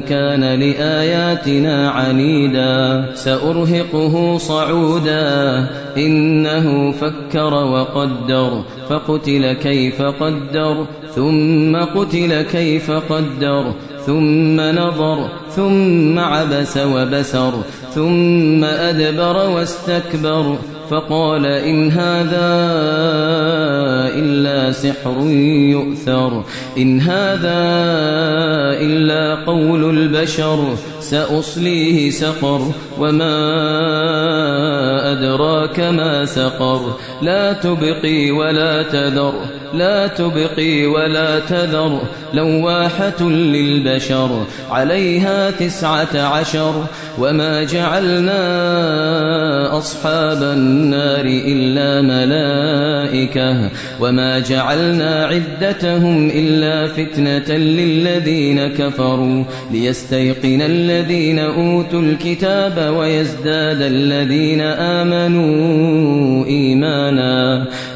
كان لآياتنا عنيدا سأرهقه صعودا. إنه فكر وقدر فقتل كيف قدر ثم قتل كيف قدر ثم نظر ثم عبس وبسر ثم أدبر واستكبر فقال إن هذا سحر يؤثر إن هذا إلا قول البشر سأصليه سقر وما أدراك ما سقر لا تبقي ولا تذر لا تبقي ولا تذر لواحة للبشر عليها تسعة عشر وما جعلنا أصحاب النار إلا ملائكة وما جعلنا عدتهم إلا فتنة للذين كفروا ليستيقن الذين أوتوا الكتاب ويزداد الذين آمنوا إيمانا.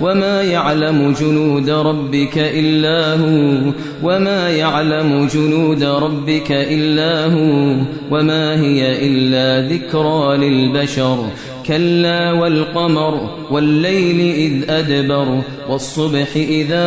وما يعلم جنود ربك إلا هو وما يعلم جنود ربك إلا هو وما هي إلا ذكرى للبشر كلا والقمر والليل إذ أدبر والصبح إذا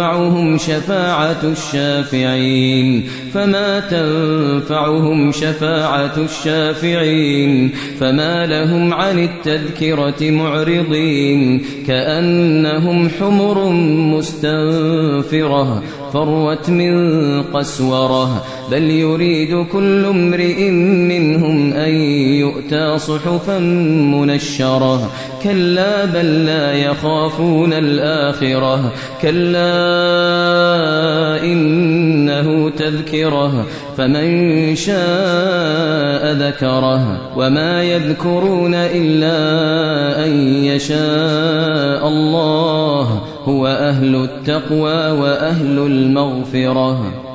تنفعهم شفاعة الشافعين فما تنفعهم شفاعة الشافعين فما لهم عن التذكرة معرضين كأنهم حمر مستنفرة فروت من قسورة بل يريد كل امرئ منهم أن يؤتى صحفا منشرة كلا بل لا يخافون الآخرة كلا إنه تذكره فمن شاء ذكره وما يذكرون إلا أن يشاء الله هو أهل التقوى وأهل المغفرة.